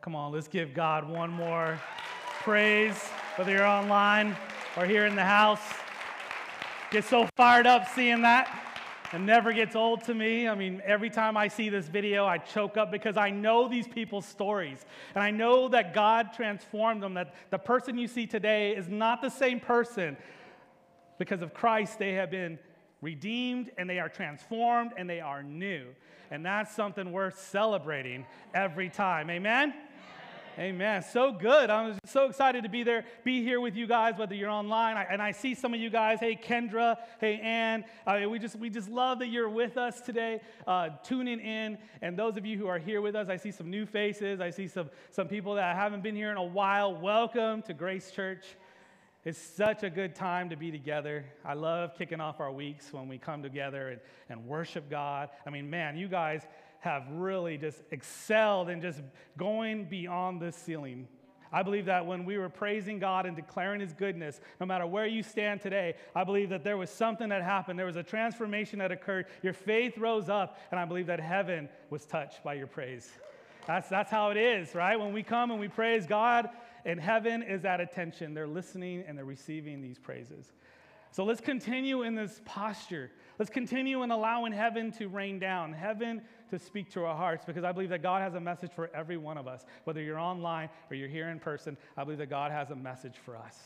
Come on, let's give God one more praise, whether you're online or here in the house. Get so fired up seeing that. It never gets old to me. I mean, every time I see this video, I choke up because I know these people's stories. And I know that God transformed them, that the person you see today is not the same person. Because of Christ, they have been redeemed and they are transformed and they are new. And that's something worth celebrating every time. Amen? Amen. So good. I'm so excited to be there, be here with you guys, whether you're online. I, and I see some of you guys. Hey, Kendra. Hey, Ann. Uh, we just we just love that you're with us today, uh, tuning in. And those of you who are here with us, I see some new faces. I see some some people that haven't been here in a while. Welcome to Grace Church. It's such a good time to be together. I love kicking off our weeks when we come together and, and worship God. I mean, man, you guys have really just excelled in just going beyond the ceiling. I believe that when we were praising God and declaring His goodness, no matter where you stand today, I believe that there was something that happened. There was a transformation that occurred. Your faith rose up, and I believe that heaven was touched by your praise. That's, that's how it is, right? When we come and we praise God, and heaven is at attention. They're listening and they're receiving these praises. So let's continue in this posture. Let's continue in allowing heaven to rain down, heaven to speak to our hearts, because I believe that God has a message for every one of us. Whether you're online or you're here in person, I believe that God has a message for us.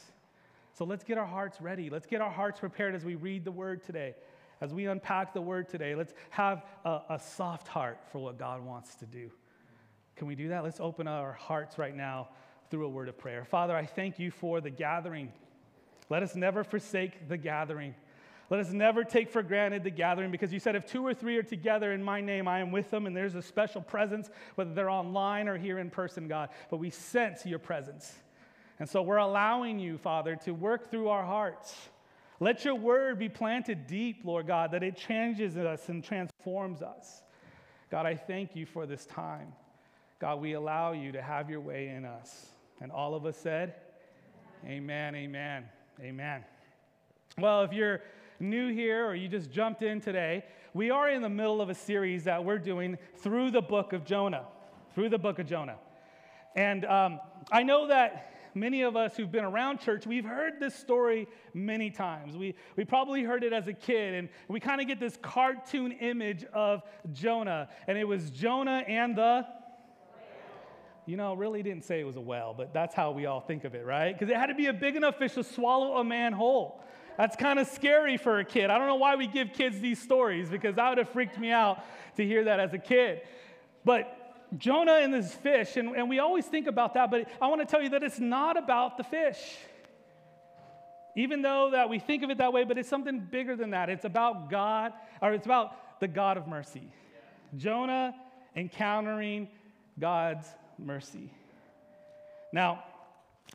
So let's get our hearts ready. Let's get our hearts prepared as we read the word today. As we unpack the word today, let's have a, a soft heart for what God wants to do. Can we do that? Let's open our hearts right now through a word of prayer. Father, I thank you for the gathering. Let us never forsake the gathering. Let us never take for granted the gathering because you said, if two or three are together in my name, I am with them, and there's a special presence, whether they're online or here in person, God. But we sense your presence. And so we're allowing you, Father, to work through our hearts. Let your word be planted deep, Lord God, that it changes us and transforms us. God, I thank you for this time. God, we allow you to have your way in us. And all of us said, Amen, amen, amen. Well, if you're new here or you just jumped in today, we are in the middle of a series that we're doing through the book of Jonah. Through the book of Jonah. And um, I know that many of us who've been around church, we've heard this story many times. We, we probably heard it as a kid, and we kind of get this cartoon image of Jonah. And it was Jonah and the. You know, really didn't say it was a whale, but that's how we all think of it, right? Because it had to be a big enough fish to swallow a man whole. That's kind of scary for a kid. I don't know why we give kids these stories because that would have freaked me out to hear that as a kid. But Jonah and this fish, and, and we always think about that, but I want to tell you that it's not about the fish. Even though that we think of it that way, but it's something bigger than that. It's about God, or it's about the God of mercy. Jonah encountering God's mercy. Now,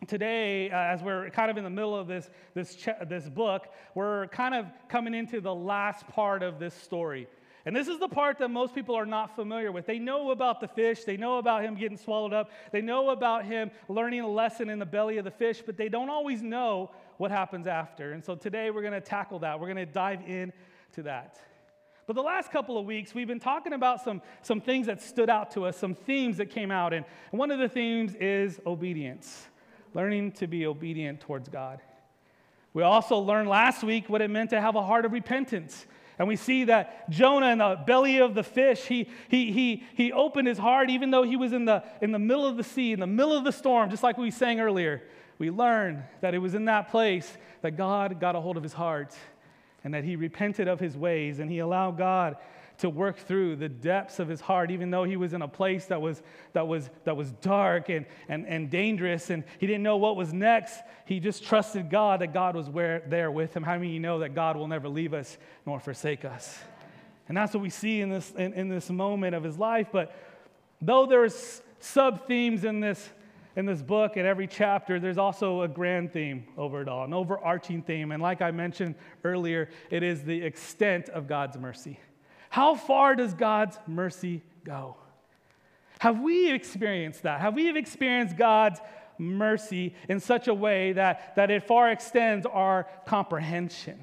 today, uh, as we're kind of in the middle of this, this, ch- this book, we're kind of coming into the last part of this story. And this is the part that most people are not familiar with. They know about the fish, they know about him getting swallowed up, they know about him learning a lesson in the belly of the fish, but they don't always know what happens after. And so today we're going to tackle that. We're going to dive in to that. But the last couple of weeks, we've been talking about some, some things that stood out to us, some themes that came out. And one of the themes is obedience, learning to be obedient towards God. We also learned last week what it meant to have a heart of repentance. And we see that Jonah in the belly of the fish, he, he, he, he opened his heart even though he was in the, in the middle of the sea, in the middle of the storm, just like we sang earlier. We learned that it was in that place that God got a hold of his heart and that he repented of his ways and he allowed God to work through the depths of his heart, even though he was in a place that was, that was, that was dark and, and, and dangerous and he didn't know what was next. He just trusted God that God was where, there with him. How many of you know that God will never leave us nor forsake us? And that's what we see in this, in, in this moment of his life. But though there's sub themes in this, in this book, in every chapter, there's also a grand theme over it all, an overarching theme. And like I mentioned earlier, it is the extent of God's mercy. How far does God's mercy go? Have we experienced that? Have we experienced God's mercy in such a way that, that it far extends our comprehension?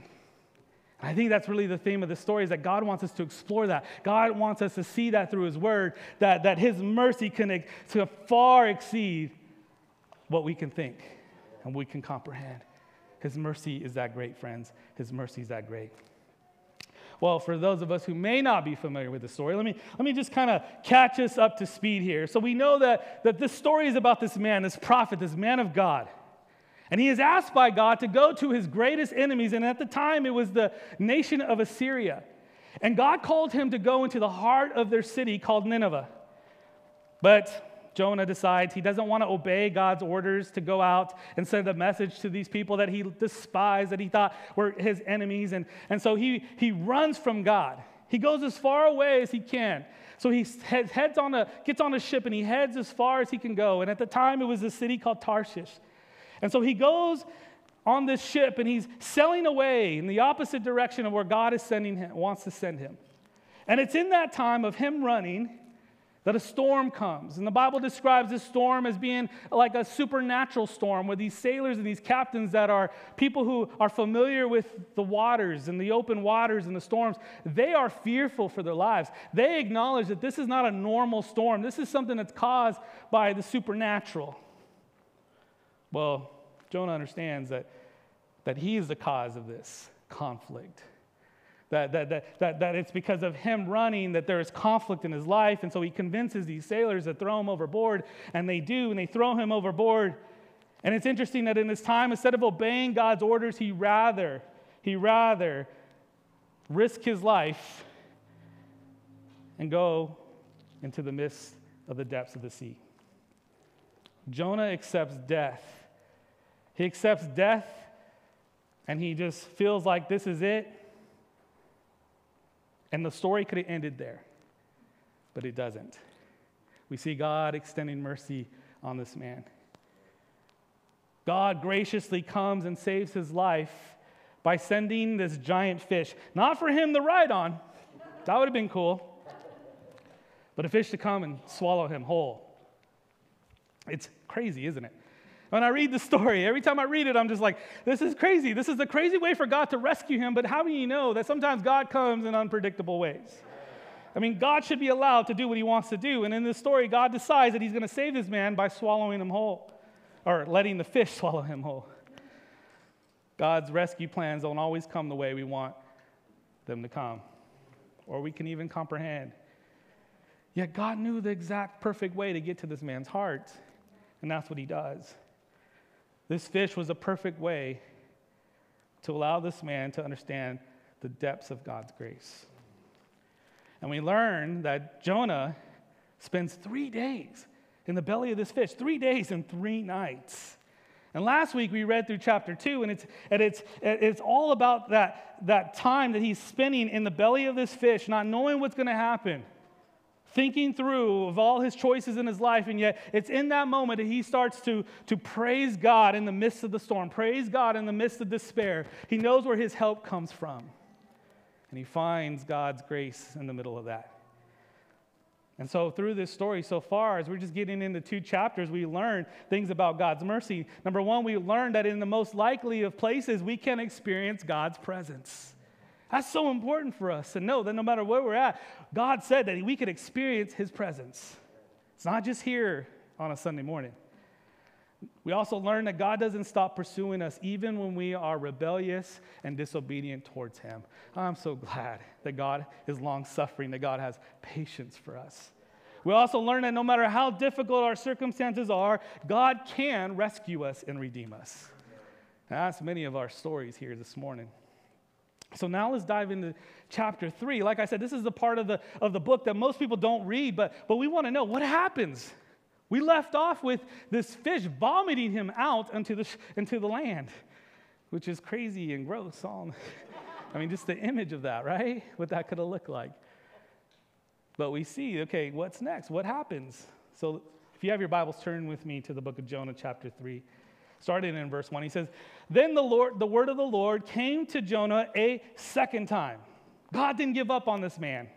I think that's really the theme of the story is that God wants us to explore that. God wants us to see that through His Word, that, that His mercy can to far exceed what we can think and we can comprehend. His mercy is that great, friends. His mercy is that great. Well, for those of us who may not be familiar with the story, let me, let me just kind of catch us up to speed here. So we know that, that this story is about this man, this prophet, this man of God. And he is asked by God to go to his greatest enemies, and at the time it was the nation of Assyria. And God called him to go into the heart of their city called Nineveh. But Jonah decides he doesn't want to obey God's orders to go out and send a message to these people that he despised, that he thought were his enemies. And, and so he, he runs from God. He goes as far away as he can. So he heads on a, gets on a ship and he heads as far as he can go. And at the time, it was a city called Tarshish. And so he goes on this ship and he's sailing away in the opposite direction of where God is sending him, wants to send him. And it's in that time of him running that a storm comes. And the Bible describes this storm as being like a supernatural storm where these sailors and these captains that are people who are familiar with the waters and the open waters and the storms, they are fearful for their lives. They acknowledge that this is not a normal storm, this is something that's caused by the supernatural. Well, Jonah understands that, that he is the cause of this conflict. That, that, that, that, that it's because of him running that there is conflict in his life. And so he convinces these sailors to throw him overboard. And they do, and they throw him overboard. And it's interesting that in this time, instead of obeying God's orders, he rather, he rather risk his life and go into the midst of the depths of the sea. Jonah accepts death. He accepts death and he just feels like this is it. And the story could have ended there, but it doesn't. We see God extending mercy on this man. God graciously comes and saves his life by sending this giant fish, not for him to ride on, that would have been cool, but a fish to come and swallow him whole. It's crazy, isn't it? When I read the story, every time I read it, I'm just like, this is crazy. This is a crazy way for God to rescue him, but how do you know that sometimes God comes in unpredictable ways? I mean, God should be allowed to do what he wants to do. And in this story, God decides that he's going to save this man by swallowing him whole, or letting the fish swallow him whole. God's rescue plans don't always come the way we want them to come, or we can even comprehend. Yet God knew the exact perfect way to get to this man's heart, and that's what he does. This fish was a perfect way to allow this man to understand the depths of God's grace. And we learn that Jonah spends three days in the belly of this fish, three days and three nights. And last week we read through chapter two, and it's, and it's, it's all about that, that time that he's spending in the belly of this fish, not knowing what's going to happen thinking through of all his choices in his life, and yet it's in that moment that he starts to, to praise God in the midst of the storm, praise God in the midst of despair. He knows where his help comes from, and he finds God's grace in the middle of that. And so, through this story so far, as we're just getting into two chapters, we learn things about God's mercy. Number one, we learn that in the most likely of places, we can experience God's presence. That's so important for us to know that no matter where we're at, God said that we could experience His presence. It's not just here on a Sunday morning. We also learn that God doesn't stop pursuing us even when we are rebellious and disobedient towards Him. I'm so glad that God is long suffering, that God has patience for us. We also learn that no matter how difficult our circumstances are, God can rescue us and redeem us. that's many of our stories here this morning. So now let's dive into chapter three. Like I said, this is the part of the, of the book that most people don't read, but, but we want to know what happens. We left off with this fish vomiting him out into the, into the land, which is crazy and gross. All, I mean, just the image of that, right? What that could have looked like. But we see, okay, what's next? What happens? So if you have your Bibles, turn with me to the book of Jonah, chapter 3 starting in verse 1. He says, Then the Lord, the word of the Lord came to Jonah a second time. God didn't give up on this man.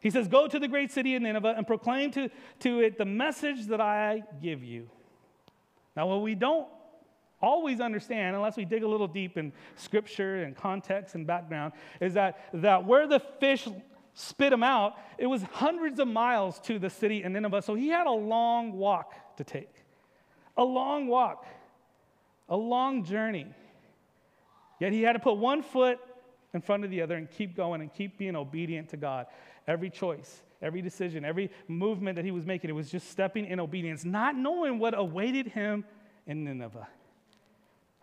He says, Go to the great city of Nineveh and proclaim to, to it the message that I give you. Now, what we don't always understand, unless we dig a little deep in scripture and context and background, is that, that where the fish spit him out, it was hundreds of miles to the city of Nineveh. So he had a long walk to take. A long walk, a long journey. Yet he had to put one foot in front of the other and keep going and keep being obedient to God. Every choice, every decision, every movement that he was making, it was just stepping in obedience, not knowing what awaited him in Nineveh.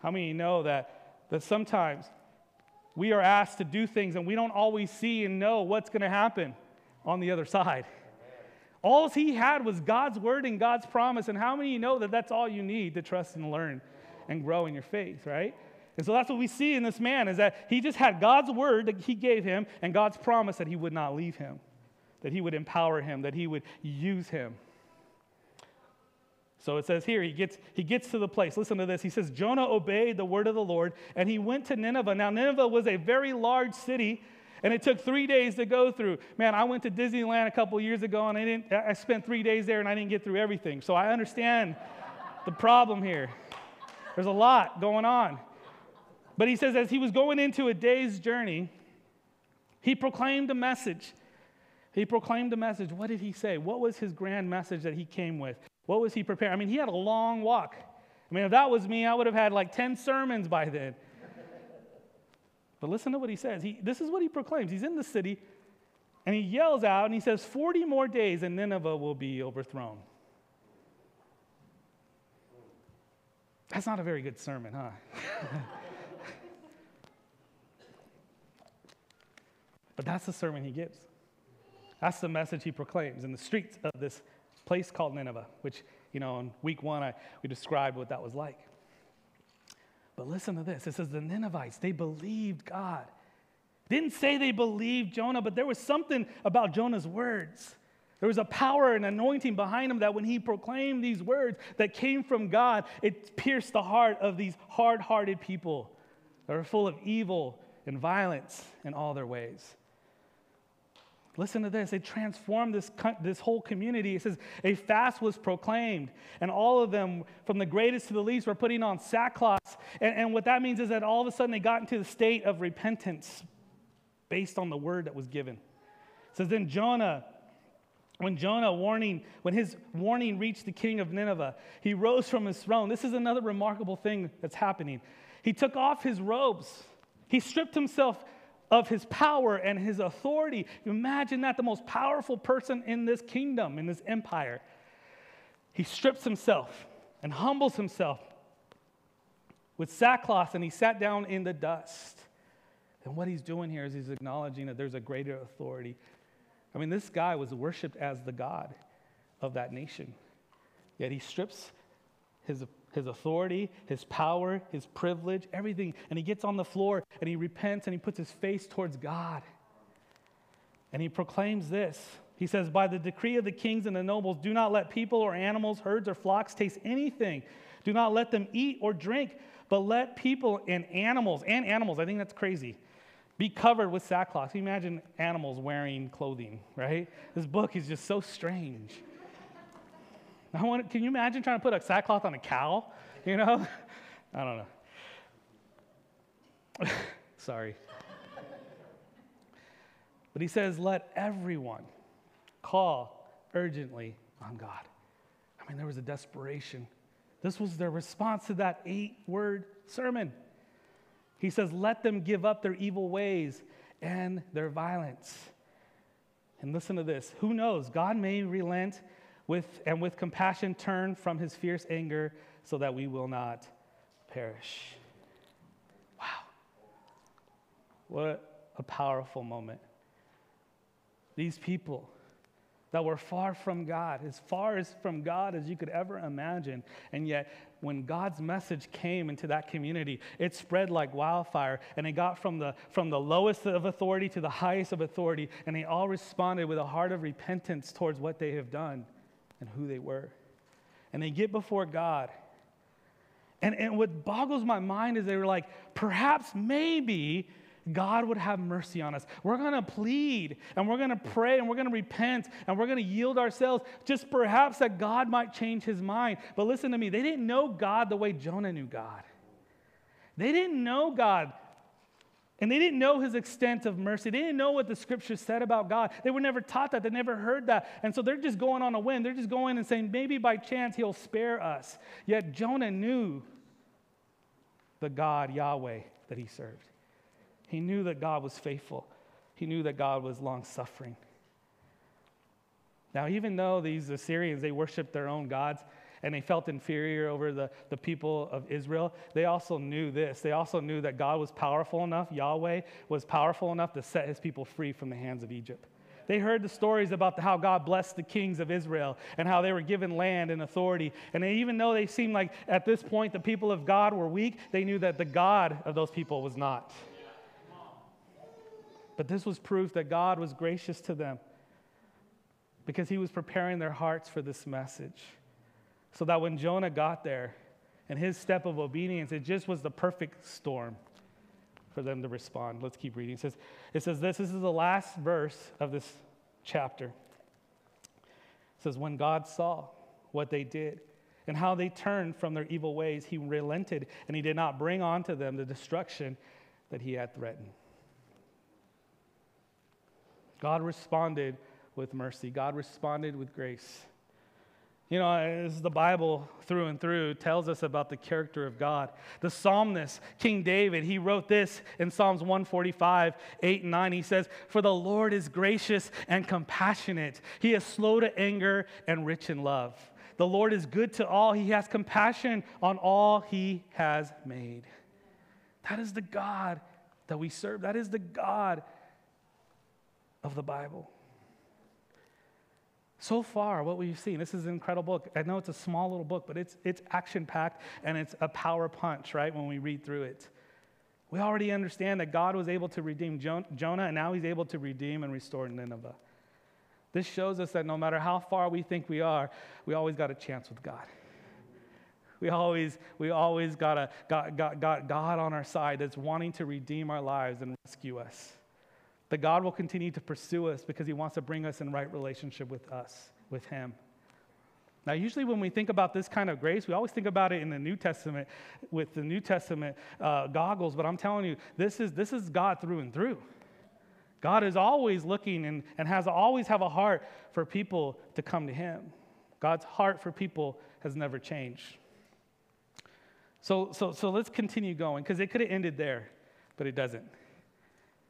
How many know that, that sometimes we are asked to do things and we don't always see and know what's going to happen on the other side? All he had was God's word and God's promise. And how many know that that's all you need to trust and learn and grow in your faith, right? And so that's what we see in this man is that he just had God's word that he gave him and God's promise that he would not leave him, that he would empower him, that he would use him. So it says here, he gets, he gets to the place. Listen to this. He says, Jonah obeyed the word of the Lord and he went to Nineveh. Now, Nineveh was a very large city and it took three days to go through. Man, I went to Disneyland a couple years ago and I, didn't, I spent three days there and I didn't get through everything. So I understand the problem here. There's a lot going on. But he says, as he was going into a day's journey, he proclaimed a message. He proclaimed a message. What did he say? What was his grand message that he came with? What was he preparing? I mean, he had a long walk. I mean, if that was me, I would have had like 10 sermons by then. but listen to what he says. He, this is what he proclaims. He's in the city and he yells out and he says, 40 more days and Nineveh will be overthrown. That's not a very good sermon, huh? but that's the sermon he gives. That's the message he proclaims in the streets of this place called Nineveh, which, you know, in week one, I, we described what that was like. But listen to this it says the Ninevites, they believed God. Didn't say they believed Jonah, but there was something about Jonah's words. There was a power and anointing behind him that when he proclaimed these words that came from God, it pierced the heart of these hard hearted people that are full of evil and violence in all their ways. Listen to this. They transformed this, this whole community. It says, a fast was proclaimed, and all of them, from the greatest to the least, were putting on sackcloths. And, and what that means is that all of a sudden they got into the state of repentance based on the word that was given. It says, then Jonah, when Jonah warning, when his warning reached the king of Nineveh, he rose from his throne. This is another remarkable thing that's happening. He took off his robes. He stripped himself of his power and his authority. Imagine that the most powerful person in this kingdom, in this empire. He strips himself and humbles himself with sackcloth and he sat down in the dust. And what he's doing here is he's acknowledging that there's a greater authority. I mean, this guy was worshiped as the God of that nation. Yet he strips his his authority, his power, his privilege, everything. And he gets on the floor and he repents and he puts his face towards God. And he proclaims this. He says, By the decree of the kings and the nobles, do not let people or animals, herds or flocks taste anything. Do not let them eat or drink, but let people and animals, and animals, I think that's crazy, be covered with sackcloth. Can you imagine animals wearing clothing, right? This book is just so strange. I want, can you imagine trying to put a sackcloth on a cow? You know? I don't know. Sorry. But he says, let everyone call urgently on God. I mean, there was a desperation. This was their response to that eight word sermon. He says, let them give up their evil ways and their violence. And listen to this who knows? God may relent with, and with compassion turn from his fierce anger so that we will not perish. Wow. What a powerful moment. These people that were far from God, as far as from God as you could ever imagine. And yet, when God's message came into that community, it spread like wildfire. And it got from the, from the lowest of authority to the highest of authority. And they all responded with a heart of repentance towards what they have done and who they were. And they get before God. And, and what boggles my mind is they were like, perhaps, maybe God would have mercy on us. We're going to plead and we're going to pray and we're going to repent and we're going to yield ourselves, just perhaps that God might change his mind. But listen to me, they didn't know God the way Jonah knew God. They didn't know God. And they didn't know his extent of mercy. They didn't know what the scripture said about God. They were never taught that. They never heard that. And so they're just going on a whim. They're just going and saying, maybe by chance he'll spare us. Yet Jonah knew the God, Yahweh, that he served. He knew that God was faithful, he knew that God was long suffering. Now, even though these Assyrians, they worshiped their own gods, and they felt inferior over the, the people of Israel, they also knew this. They also knew that God was powerful enough, Yahweh was powerful enough to set his people free from the hands of Egypt. They heard the stories about how God blessed the kings of Israel and how they were given land and authority. And they, even though they seemed like at this point the people of God were weak, they knew that the God of those people was not. But this was proof that God was gracious to them because he was preparing their hearts for this message. So that when Jonah got there and his step of obedience, it just was the perfect storm for them to respond. Let's keep reading. It says, it says this, this is the last verse of this chapter. It says, When God saw what they did and how they turned from their evil ways, he relented and he did not bring on to them the destruction that he had threatened. God responded with mercy, God responded with grace. You know, as the Bible through and through tells us about the character of God. The psalmist, King David, he wrote this in Psalms 145, 8 and 9. He says, For the Lord is gracious and compassionate. He is slow to anger and rich in love. The Lord is good to all. He has compassion on all he has made. That is the God that we serve. That is the God of the Bible. So far, what we've seen, this is an incredible book. I know it's a small little book, but it's, it's action packed and it's a power punch, right, when we read through it. We already understand that God was able to redeem Jonah, and now he's able to redeem and restore Nineveh. This shows us that no matter how far we think we are, we always got a chance with God. We always, we always got, a, got, got, got God on our side that's wanting to redeem our lives and rescue us that God will continue to pursue us because he wants to bring us in right relationship with us, with him. Now, usually when we think about this kind of grace, we always think about it in the New Testament with the New Testament uh, goggles, but I'm telling you, this is, this is God through and through. God is always looking and, and has always have a heart for people to come to him. God's heart for people has never changed. So, so, so let's continue going because it could have ended there, but it doesn't.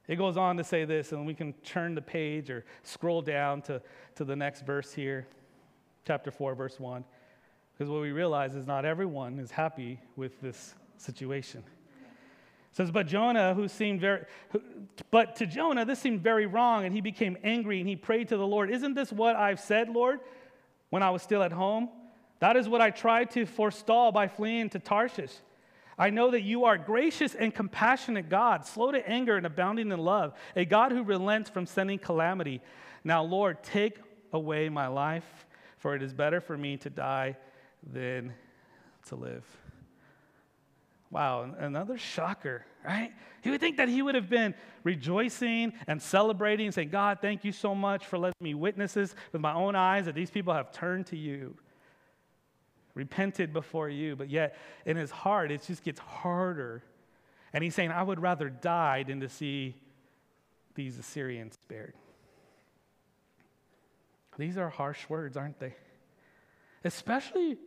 It goes on to say this, and we can turn the page or scroll down to, to the next verse here, chapter 4, verse 1. Because what we realize is not everyone is happy with this situation. It says, but Jonah, who seemed very, but to Jonah, this seemed very wrong, and he became angry and he prayed to the Lord, Isn't this what I've said, Lord, when I was still at home? That is what I tried to forestall by fleeing to Tarshish. I know that you are gracious and compassionate God, slow to anger and abounding in love, a God who relents from sending calamity. Now, Lord, take away my life, for it is better for me to die than to live. Wow, another shocker, right? You would think that he would have been rejoicing and celebrating saying, God, thank you so much for letting me witness this with my own eyes that these people have turned to you repented before you, but yet in his heart, it just gets harder. And he's saying, I would rather die than to see these Assyrians spared. These are harsh words, aren't they? Especially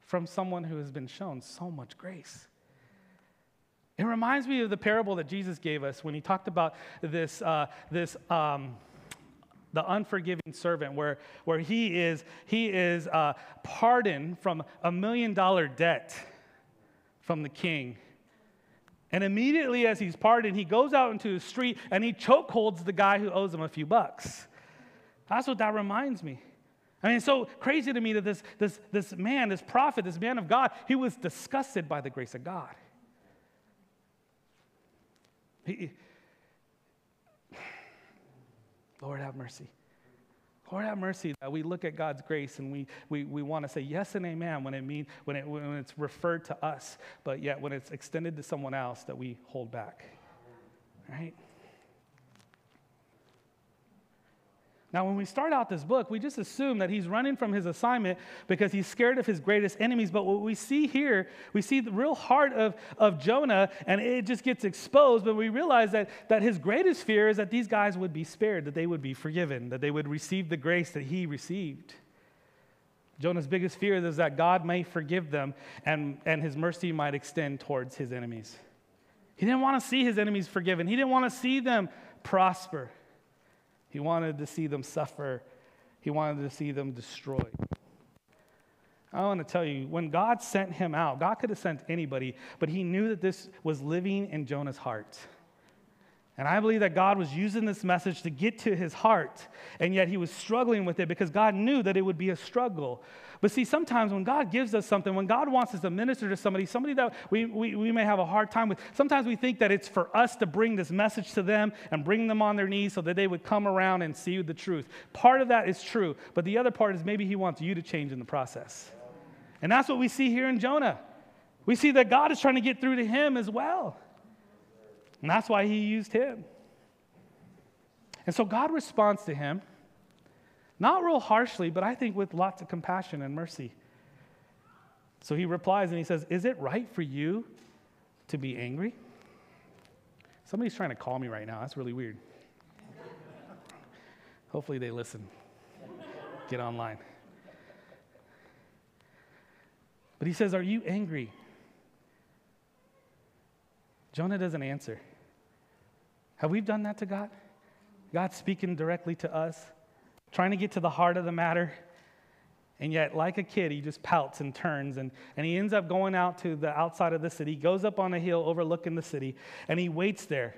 from someone who has been shown so much grace. It reminds me of the parable that Jesus gave us when he talked about this, uh, this um, the unforgiving servant, where, where he is, he is uh, pardoned from a million dollar debt from the king. And immediately as he's pardoned, he goes out into the street and he chokeholds the guy who owes him a few bucks. That's what that reminds me. I mean, it's so crazy to me that this, this, this man, this prophet, this man of God, he was disgusted by the grace of God. He, Lord, have mercy. Lord, have mercy that we look at God's grace and we, we, we want to say yes and amen when, it mean, when, it, when it's referred to us, but yet when it's extended to someone else that we hold back. Right? Now, when we start out this book, we just assume that he's running from his assignment because he's scared of his greatest enemies. But what we see here, we see the real heart of, of Jonah, and it just gets exposed. But we realize that, that his greatest fear is that these guys would be spared, that they would be forgiven, that they would receive the grace that he received. Jonah's biggest fear is that God may forgive them and, and his mercy might extend towards his enemies. He didn't want to see his enemies forgiven, he didn't want to see them prosper. He wanted to see them suffer, he wanted to see them destroyed. I want to tell you, when God sent him out, God could have sent anybody, but he knew that this was living in Jonah's heart. And I believe that God was using this message to get to his heart, and yet he was struggling with it because God knew that it would be a struggle. But see, sometimes when God gives us something, when God wants us to minister to somebody, somebody that we, we, we may have a hard time with, sometimes we think that it's for us to bring this message to them and bring them on their knees so that they would come around and see the truth. Part of that is true, but the other part is maybe he wants you to change in the process. And that's what we see here in Jonah. We see that God is trying to get through to him as well. And that's why he used him. And so God responds to him, not real harshly, but I think with lots of compassion and mercy. So he replies and he says, Is it right for you to be angry? Somebody's trying to call me right now. That's really weird. Hopefully they listen. Get online. But he says, Are you angry? Jonah doesn't answer. Have we done that to God? God speaking directly to us, trying to get to the heart of the matter. And yet, like a kid, he just pouts and turns, and, and he ends up going out to the outside of the city, goes up on a hill overlooking the city, and he waits there.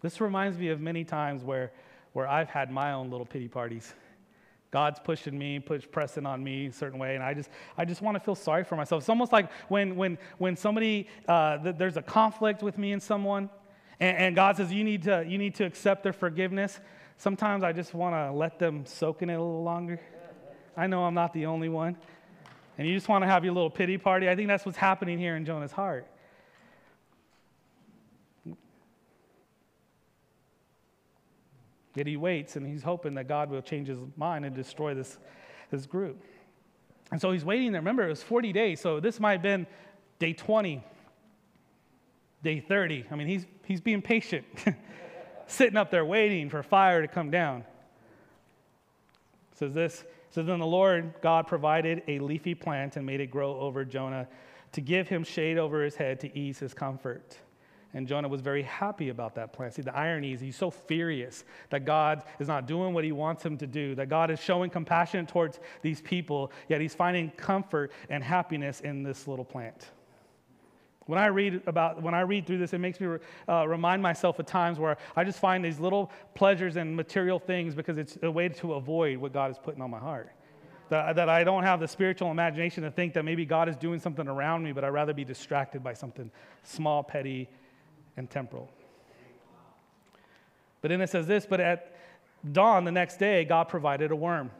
This reminds me of many times where, where I've had my own little pity parties. God's pushing me, push, pressing on me a certain way, and I just, I just want to feel sorry for myself. It's almost like when, when, when somebody, uh, th- there's a conflict with me and someone, and, and God says, you need, to, you need to accept their forgiveness. Sometimes I just want to let them soak in it a little longer. I know I'm not the only one. And you just want to have your little pity party. I think that's what's happening here in Jonah's heart. Yet he waits and he's hoping that God will change his mind and destroy this, this group. And so he's waiting there. Remember, it was 40 days, so this might have been day 20, day 30. I mean, he's, he's being patient, sitting up there waiting for fire to come down. It says this says then the Lord God provided a leafy plant and made it grow over Jonah to give him shade over his head to ease his comfort. And Jonah was very happy about that plant. See, the irony is he's so furious that God is not doing what he wants him to do, that God is showing compassion towards these people, yet he's finding comfort and happiness in this little plant. When I read about, when I read through this, it makes me uh, remind myself of times where I just find these little pleasures and material things because it's a way to avoid what God is putting on my heart. That, that I don't have the spiritual imagination to think that maybe God is doing something around me, but I'd rather be distracted by something small, petty, and temporal. But then it says this, but at dawn the next day, God provided a worm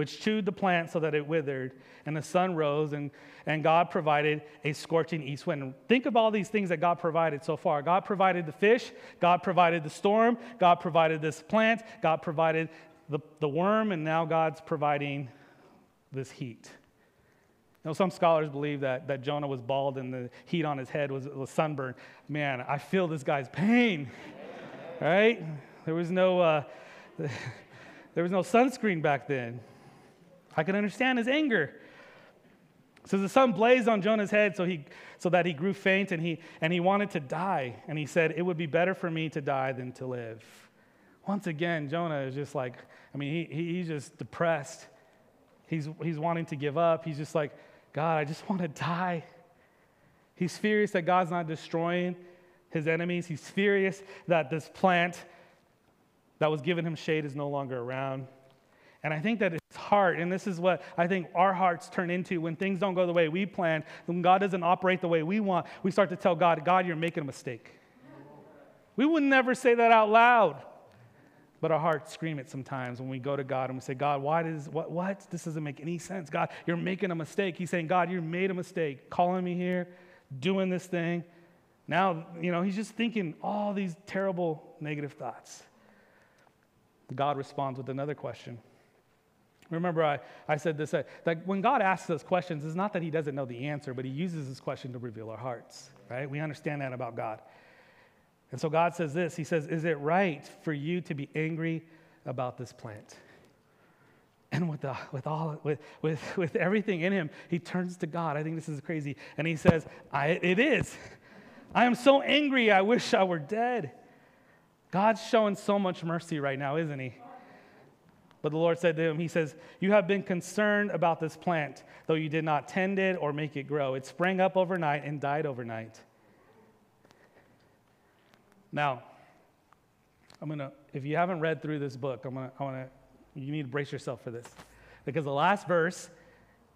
which chewed the plant so that it withered, and the sun rose, and, and God provided a scorching east wind. Think of all these things that God provided so far. God provided the fish, God provided the storm, God provided this plant, God provided the, the worm, and now God's providing this heat. You know, some scholars believe that, that Jonah was bald and the heat on his head was, was sunburn. Man, I feel this guy's pain, right? There was no, uh, there was no sunscreen back then. I can understand his anger. So the sun blazed on Jonah's head so, he, so that he grew faint and he, and he wanted to die. And he said, It would be better for me to die than to live. Once again, Jonah is just like, I mean, he, he's just depressed. He's, he's wanting to give up. He's just like, God, I just want to die. He's furious that God's not destroying his enemies. He's furious that this plant that was giving him shade is no longer around. And I think that it's hard, and this is what I think our hearts turn into when things don't go the way we plan, when God doesn't operate the way we want, we start to tell God, God, you're making a mistake. We would never say that out loud. But our hearts scream it sometimes when we go to God and we say, God, why does, what, what? This doesn't make any sense. God, you're making a mistake. He's saying, God, you made a mistake calling me here, doing this thing. Now, you know, he's just thinking all these terrible negative thoughts. God responds with another question. Remember, I, I said this uh, that, that when God asks us questions, it's not that He doesn't know the answer, but He uses this question to reveal our hearts, right? We understand that about God. And so God says this He says, Is it right for you to be angry about this plant? And with, the, with, all, with, with, with everything in him, he turns to God. I think this is crazy. And he says, It is. I am so angry, I wish I were dead. God's showing so much mercy right now, isn't he? But the Lord said to him, He says, You have been concerned about this plant, though you did not tend it or make it grow. It sprang up overnight and died overnight. Now, I'm gonna, if you haven't read through this book, I'm gonna, I wanna, you need to brace yourself for this. Because the last verse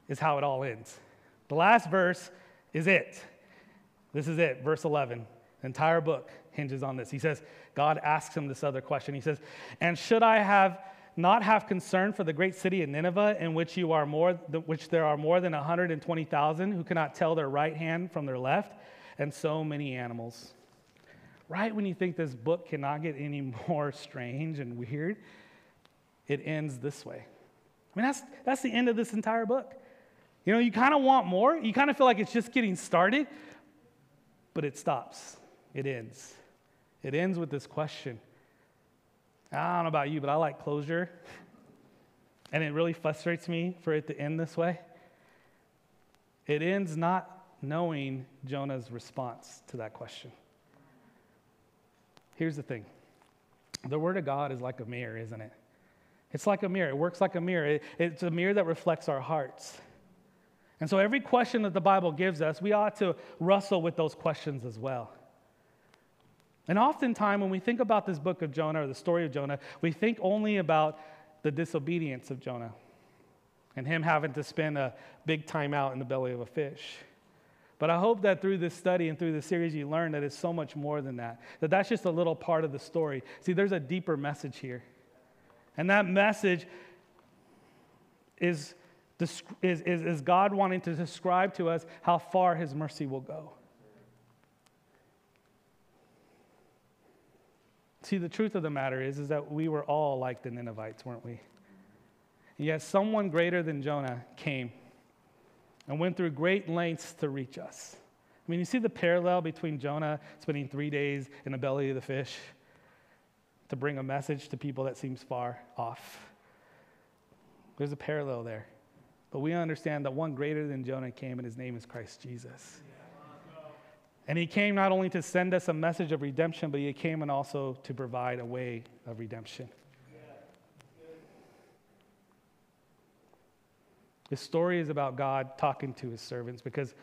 is how it all ends. The last verse is it. This is it, verse 11. The entire book hinges on this. He says, God asks him this other question. He says, And should I have not have concern for the great city of Nineveh, in which you are more, which there are more than 120,000 who cannot tell their right hand from their left, and so many animals. Right when you think this book cannot get any more strange and weird, it ends this way. I mean, that's, that's the end of this entire book. You know, you kind of want more. You kind of feel like it's just getting started, but it stops. It ends. It ends with this question I don't know about you, but I like closure. And it really frustrates me for it to end this way. It ends not knowing Jonah's response to that question. Here's the thing the Word of God is like a mirror, isn't it? It's like a mirror. It works like a mirror. It, it's a mirror that reflects our hearts. And so, every question that the Bible gives us, we ought to wrestle with those questions as well. And oftentimes, when we think about this book of Jonah or the story of Jonah, we think only about the disobedience of Jonah and him having to spend a big time out in the belly of a fish. But I hope that through this study and through this series, you learn that it's so much more than that, that that's just a little part of the story. See, there's a deeper message here. And that message is, is, is, is God wanting to describe to us how far his mercy will go. See, the truth of the matter is, is that we were all like the Ninevites, weren't we? And yet, someone greater than Jonah came and went through great lengths to reach us. I mean, you see the parallel between Jonah spending three days in the belly of the fish to bring a message to people that seems far off. There's a parallel there. But we understand that one greater than Jonah came, and his name is Christ Jesus. And he came not only to send us a message of redemption, but he came and also to provide a way of redemption. This story is about God talking to his servants because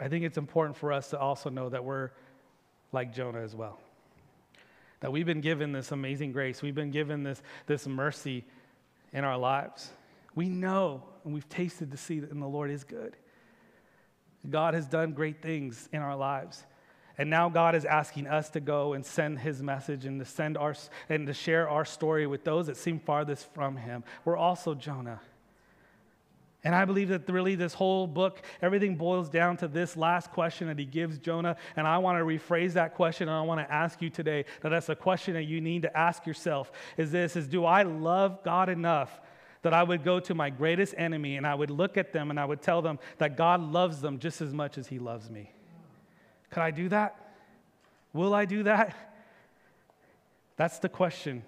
I think it's important for us to also know that we're like Jonah as well. That we've been given this amazing grace, we've been given this, this mercy in our lives. We know and we've tasted to see that the Lord is good. God has done great things in our lives. And now God is asking us to go and send his message and to send our and to share our story with those that seem farthest from him. We're also Jonah. And I believe that really this whole book, everything boils down to this last question that he gives Jonah. And I want to rephrase that question and I want to ask you today that that's a question that you need to ask yourself is this is do I love God enough that I would go to my greatest enemy and I would look at them and I would tell them that God loves them just as much as He loves me. Could I do that? Will I do that? That's the question.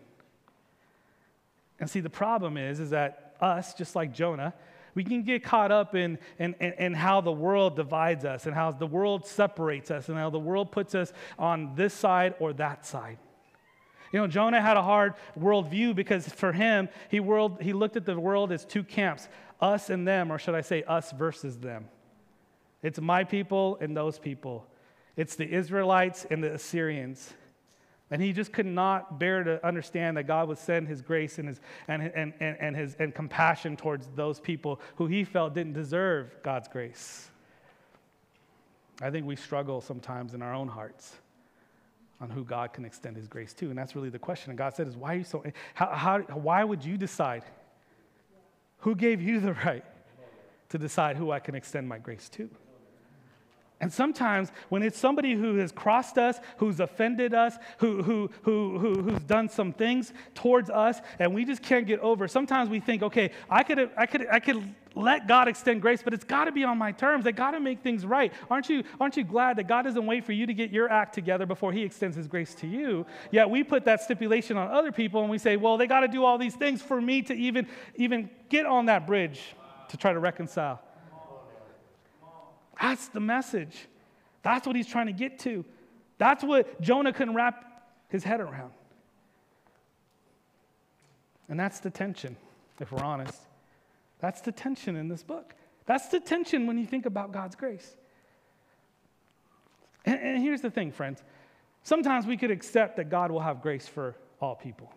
And see, the problem is, is that us, just like Jonah, we can get caught up in, in, in, in, how the world divides us and how the world separates us and how the world puts us on this side or that side. You know, Jonah had a hard worldview because for him, he, world, he looked at the world as two camps us and them, or should I say, us versus them. It's my people and those people, it's the Israelites and the Assyrians. And he just could not bear to understand that God would send his grace and his, and, and, and, and, his, and compassion towards those people who he felt didn't deserve God's grace. I think we struggle sometimes in our own hearts on who God can extend his grace to. And that's really the question. And God said, is why are you so, how, how, why would you decide? Who gave you the right to decide who I can extend my grace to? And sometimes when it's somebody who has crossed us, who's offended us, who, who, who, who, who's done some things towards us, and we just can't get over, sometimes we think, okay, I could, I could, I could let God extend grace, but it's got to be on my terms. I got to make things right. Aren't you, aren't you glad that God doesn't wait for you to get your act together before He extends His grace to you? Yet we put that stipulation on other people and we say, well, they got to do all these things for me to even, even get on that bridge to try to reconcile. That's the message. That's what he's trying to get to. That's what Jonah couldn't wrap his head around. And that's the tension, if we're honest. That's the tension in this book. That's the tension when you think about God's grace. And, and, here's the thing, friends. Sometimes we could accept that God will have grace for all people.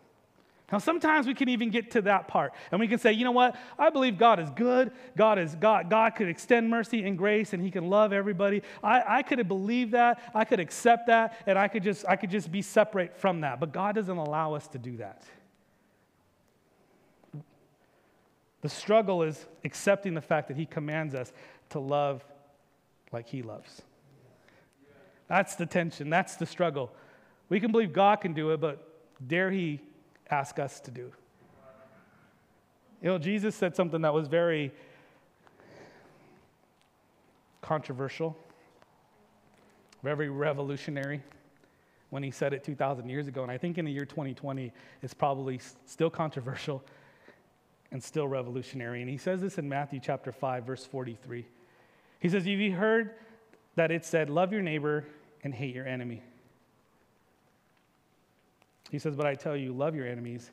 Now, sometimes we can even get to that part and we can say, you know what? I believe God is good. God is God. God could extend mercy and grace and he can love everybody. I, I could believe that. I could accept that and I could just I could just be separate from that. But God doesn't allow us to do that. The struggle is accepting the fact that he commands us to love like he loves. That's the tension. That's the struggle. We can believe God can do it, but dare he ask us to do. You know, Jesus said something that was very controversial, very revolutionary when he said it 2,000 years ago. And I think in the year 2020, it's probably still controversial and still revolutionary. And he says this in Matthew chapter 5, verse 43. He says, You've you heard that it said, Love your neighbor and hate your enemy? He says, But I tell you, love your enemies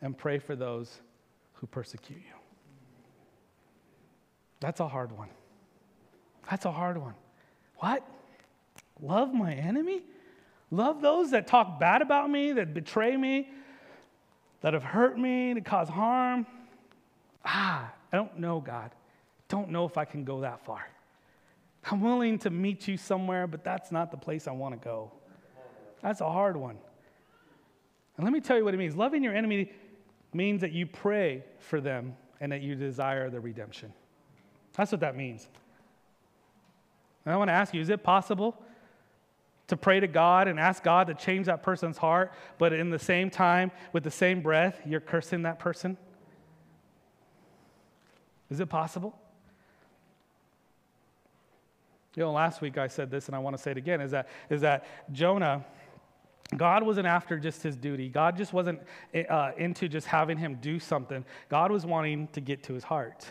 and pray for those who persecute you. That's a hard one. That's a hard one. What? Love my enemy? Love those that talk bad about me, that betray me, that have hurt me, that cause harm? Ah, I don't know, God. Don't know if I can go that far. I'm willing to meet you somewhere, but that's not the place I want to go. That's a hard one. And let me tell you what it means. Loving your enemy means that you pray for them and that you desire their redemption. That's what that means. And I want to ask you is it possible to pray to God and ask God to change that person's heart, but in the same time, with the same breath, you're cursing that person? Is it possible? You know, last week I said this, and I want to say it again is that, is that Jonah God wasn't after just his duty. God just wasn't uh, into just having him do something. God was wanting to get to his heart.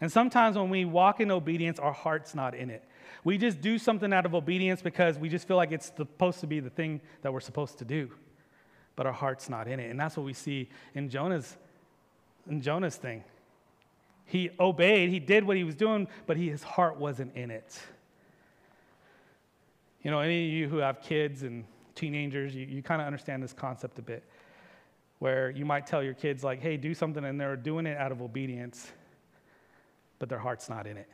And sometimes when we walk in obedience, our heart's not in it. We just do something out of obedience because we just feel like it's supposed to be the thing that we're supposed to do. But our heart's not in it. And that's what we see in Jonah's, in Jonah's thing. He obeyed, he did what he was doing, but he, his heart wasn't in it. You know, any of you who have kids and teenagers, you, you kind of understand this concept a bit, where you might tell your kids, like, hey, do something, and they're doing it out of obedience, but their heart's not in it.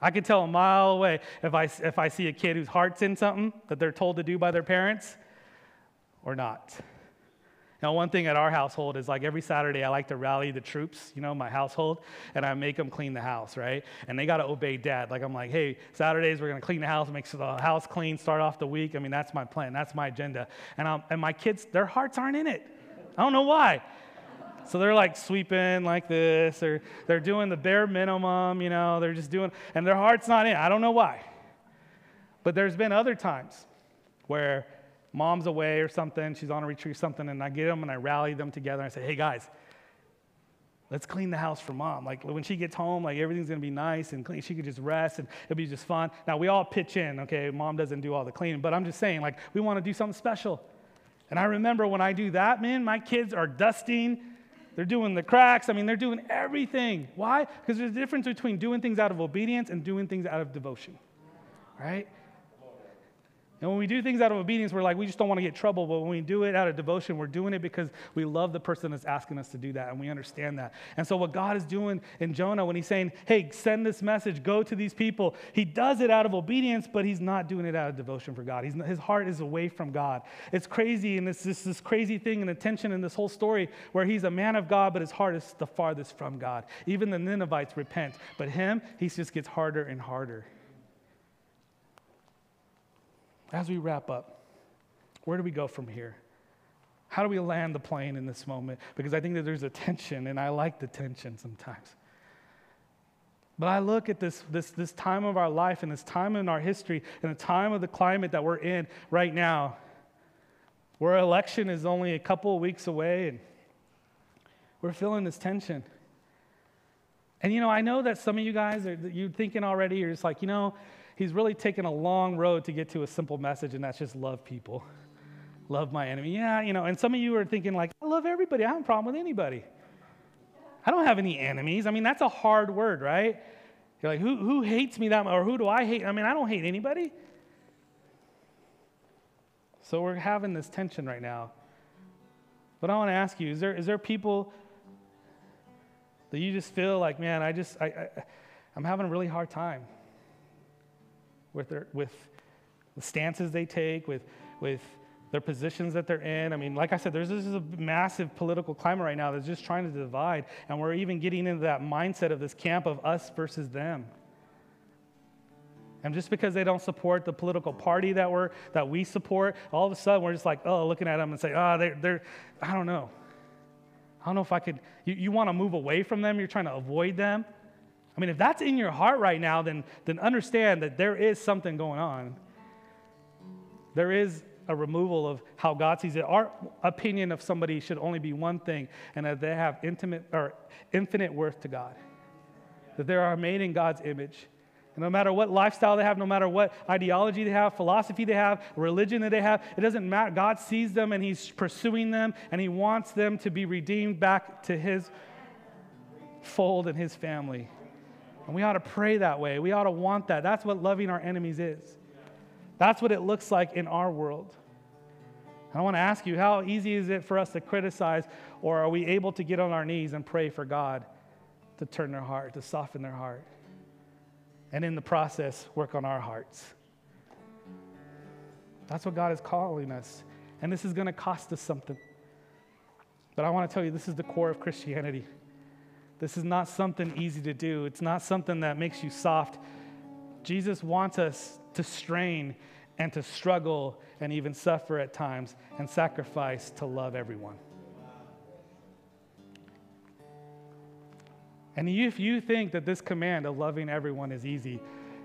I can tell a mile away if I, if I see a kid whose heart's in something that they're told to do by their parents or not. Now, one thing at our household is like every Saturday, I like to rally the troops, you know, my household, and I make them clean the house, right? And they got to obey dad. Like, I'm like, hey, Saturdays, we're going to clean the house, make sure the house clean, start off the week. I mean, that's my plan, that's my agenda. And, I'm, and my kids, their hearts aren't in it. I don't know why. So they're like sweeping like this, or they're doing the bare minimum, you know, they're just doing, and their heart's not in. I don't know why. But there's been other times where mom's away or something, she's on a retreat something, and I get them and I rally them together and I say, hey guys, let's clean the house for mom. Like when she gets home, like everything's gonna be nice and clean. She could just rest and it'll be just fun. Now we all pitch in, okay? Mom doesn't do all the cleaning, but I'm just saying, like, we wanna do something special. And I remember when I do that, man, my kids are dusting, they're doing the cracks. I mean, they're doing everything. Why? Because there's a difference between doing things out of obedience and doing things out of devotion, right? And when we do things out of obedience, we're like, we just don't want to get trouble. But when we do it out of devotion, we're doing it because we love the person that's asking us to do that, and we understand that. And so, what God is doing in Jonah when he's saying, hey, send this message, go to these people, he does it out of obedience, but he's not doing it out of devotion for God. His heart is away from God. It's crazy, and it's this, this crazy thing and attention in this whole story where he's a man of God, but his heart is the farthest from God. Even the Ninevites repent, but him, he just gets harder and harder. As we wrap up, where do we go from here? How do we land the plane in this moment? Because I think that there's a tension, and I like the tension sometimes. But I look at this, this, this time of our life and this time in our history and the time of the climate that we're in right now, where election is only a couple of weeks away, and we're feeling this tension. And you know, I know that some of you guys are you thinking already, you're just like, you know, he's really taken a long road to get to a simple message, and that's just love people. Love my enemy. Yeah, you know, and some of you are thinking, like, I love everybody. I have a problem with anybody. I don't have any enemies. I mean, that's a hard word, right? You're like, who, who hates me that much? Or who do I hate? I mean, I don't hate anybody. So we're having this tension right now. But I want to ask you is there, is there people that you just feel like, man, I just, I, I, I'm having a really hard time with, their, with the stances they take, with, with their positions that they're in. I mean, like I said, there's this is a massive political climate right now that's just trying to divide, and we're even getting into that mindset of this camp of us versus them. And just because they don't support the political party that we're that we support, all of a sudden we're just like, oh, looking at them and say, oh, they're, they're I don't know. I don't know if I could. You, you want to move away from them. You're trying to avoid them. I mean, if that's in your heart right now, then then understand that there is something going on. There is a removal of how God sees it. Our opinion of somebody should only be one thing, and that they have intimate or infinite worth to God. That they are made in God's image. And no matter what lifestyle they have, no matter what ideology they have, philosophy they have, religion that they have, it doesn't matter. God sees them and He's pursuing them, and He wants them to be redeemed back to His fold and His family. And we ought to pray that way. We ought to want that. That's what loving our enemies is. That's what it looks like in our world. I want to ask you, how easy is it for us to criticize, or are we able to get on our knees and pray for God to turn their heart, to soften their heart? And in the process, work on our hearts. That's what God is calling us. And this is going to cost us something. But I want to tell you, this is the core of Christianity. This is not something easy to do, it's not something that makes you soft. Jesus wants us to strain and to struggle and even suffer at times and sacrifice to love everyone. And if you think that this command of loving everyone is easy,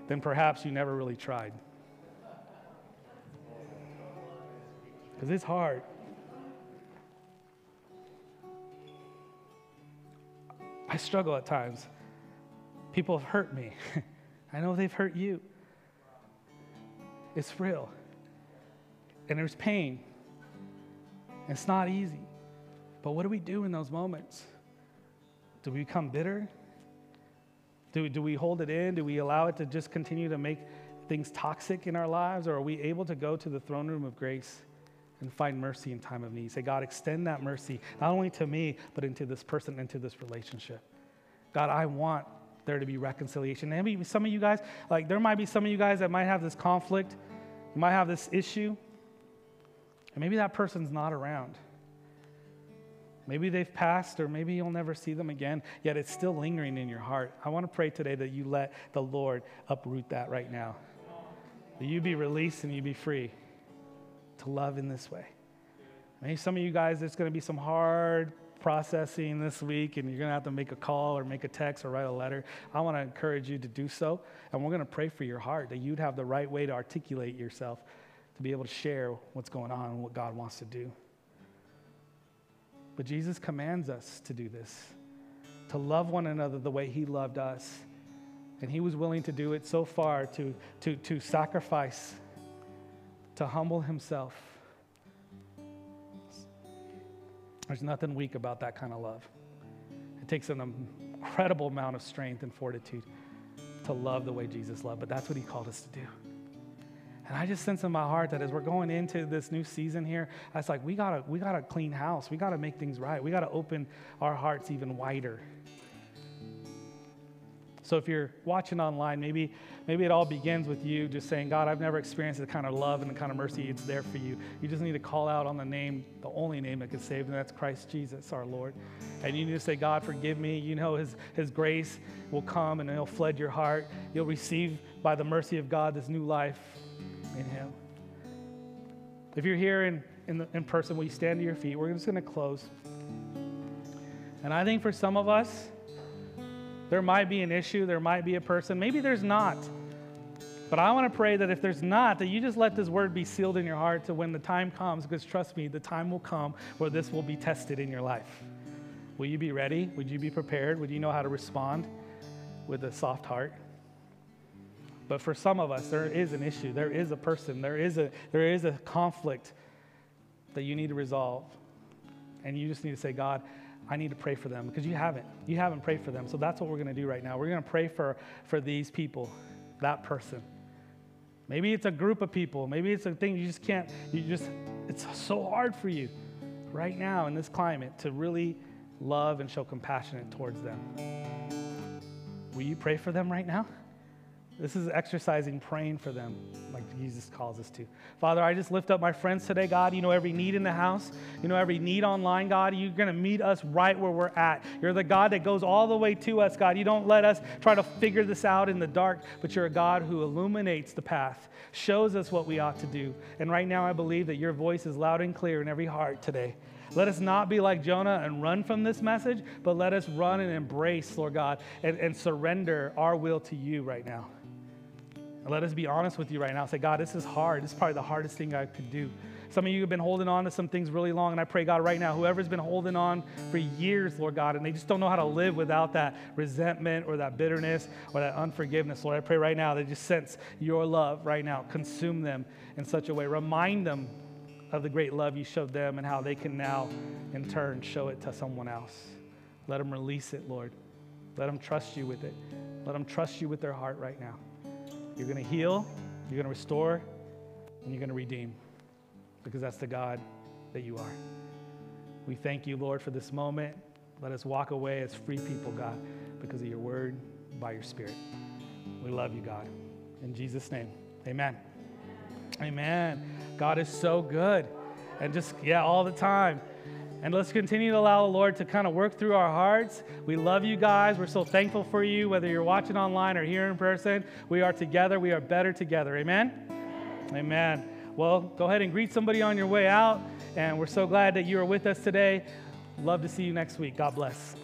then perhaps you never really tried. Because it's hard. I struggle at times. People have hurt me. I know they've hurt you. It's real. And there's pain. It's not easy. But what do we do in those moments? Do we become bitter? Do, do we hold it in? Do we allow it to just continue to make things toxic in our lives? Or are we able to go to the throne room of grace and find mercy in time of need? Say, God, extend that mercy, not only to me, but into this person, into this relationship. God, I want there to be reconciliation. Maybe some of you guys, like there might be some of you guys that might have this conflict, you might have this issue, and maybe that person's not around. Maybe they've passed, or maybe you'll never see them again, yet it's still lingering in your heart. I want to pray today that you let the Lord uproot that right now. That you be released and you be free to love in this way. Maybe some of you guys, there's going to be some hard processing this week and you're going to have to make a call or make a text or write a letter, I want to encourage you to do so. And we're going to pray for your heart that you'd have the right way to articulate yourself to be able to share what's going on and what God wants to do. But Jesus commands us to do this, to love one another the way He loved us. And He was willing to do it so far to, to, to sacrifice, to humble Himself There's nothing weak about that kind of love. It takes an incredible amount of strength and fortitude to love the way Jesus loved, but that's what he called us to do. And I just sense in my heart that as we're going into this new season here, I was like, we gotta, we gotta clean house. We gotta make things right. We gotta open our hearts even wider so if you're watching online, maybe, maybe it all begins with you just saying, God, I've never experienced the kind of love and the kind of mercy it's there for you. You just need to call out on the name, the only name that can save, and that's Christ Jesus, our Lord. And you need to say, God, forgive me. You know his, his grace will come and he'll flood your heart. You'll receive by the mercy of God this new life in him. If you're here in, in, the, in person, will you stand to your feet? We're just going to close. And I think for some of us, there might be an issue, there might be a person, maybe there's not. But I want to pray that if there's not, that you just let this word be sealed in your heart to when the time comes, because trust me, the time will come where this will be tested in your life. Will you be ready? Would you be prepared? Would you know how to respond with a soft heart? But for some of us, there is an issue. There is a person. There is a, there is a conflict that you need to resolve. And you just need to say, God, I need to pray for them because you haven't. You haven't prayed for them. So that's what we're going to do right now. We're going to pray for, for these people, that person. Maybe it's a group of people. Maybe it's a thing you just can't, you just, it's so hard for you right now in this climate to really love and show compassion towards them. Will you pray for them right now? This is exercising praying for them like Jesus calls us to. Father, I just lift up my friends today, God. You know every need in the house, you know every need online, God. You're going to meet us right where we're at. You're the God that goes all the way to us, God. You don't let us try to figure this out in the dark, but you're a God who illuminates the path, shows us what we ought to do. And right now, I believe that your voice is loud and clear in every heart today. Let us not be like Jonah and run from this message, but let us run and embrace, Lord God, and, and surrender our will to you right now. And let us be honest with you right now. Say, God, this is hard. This is probably the hardest thing I could do. Some of you have been holding on to some things really long, and I pray, God, right now, whoever's been holding on for years, Lord God, and they just don't know how to live without that resentment or that bitterness or that unforgiveness, Lord, I pray right now they just sense your love right now. Consume them in such a way. Remind them of the great love you showed them and how they can now, in turn, show it to someone else. Let them release it, Lord. Let them trust you with it. Let them trust you with their heart right now. You're going to heal, you're going to restore, and you're going to redeem because that's the God that you are. We thank you, Lord, for this moment. Let us walk away as free people, God, because of your word, by your spirit. We love you, God. In Jesus' name, amen. Amen. God is so good. And just, yeah, all the time. And let's continue to allow the Lord to kind of work through our hearts. We love you guys. We're so thankful for you, whether you're watching online or here in person. We are together. We are better together. Amen? Amen. Amen. Well, go ahead and greet somebody on your way out. And we're so glad that you are with us today. Love to see you next week. God bless.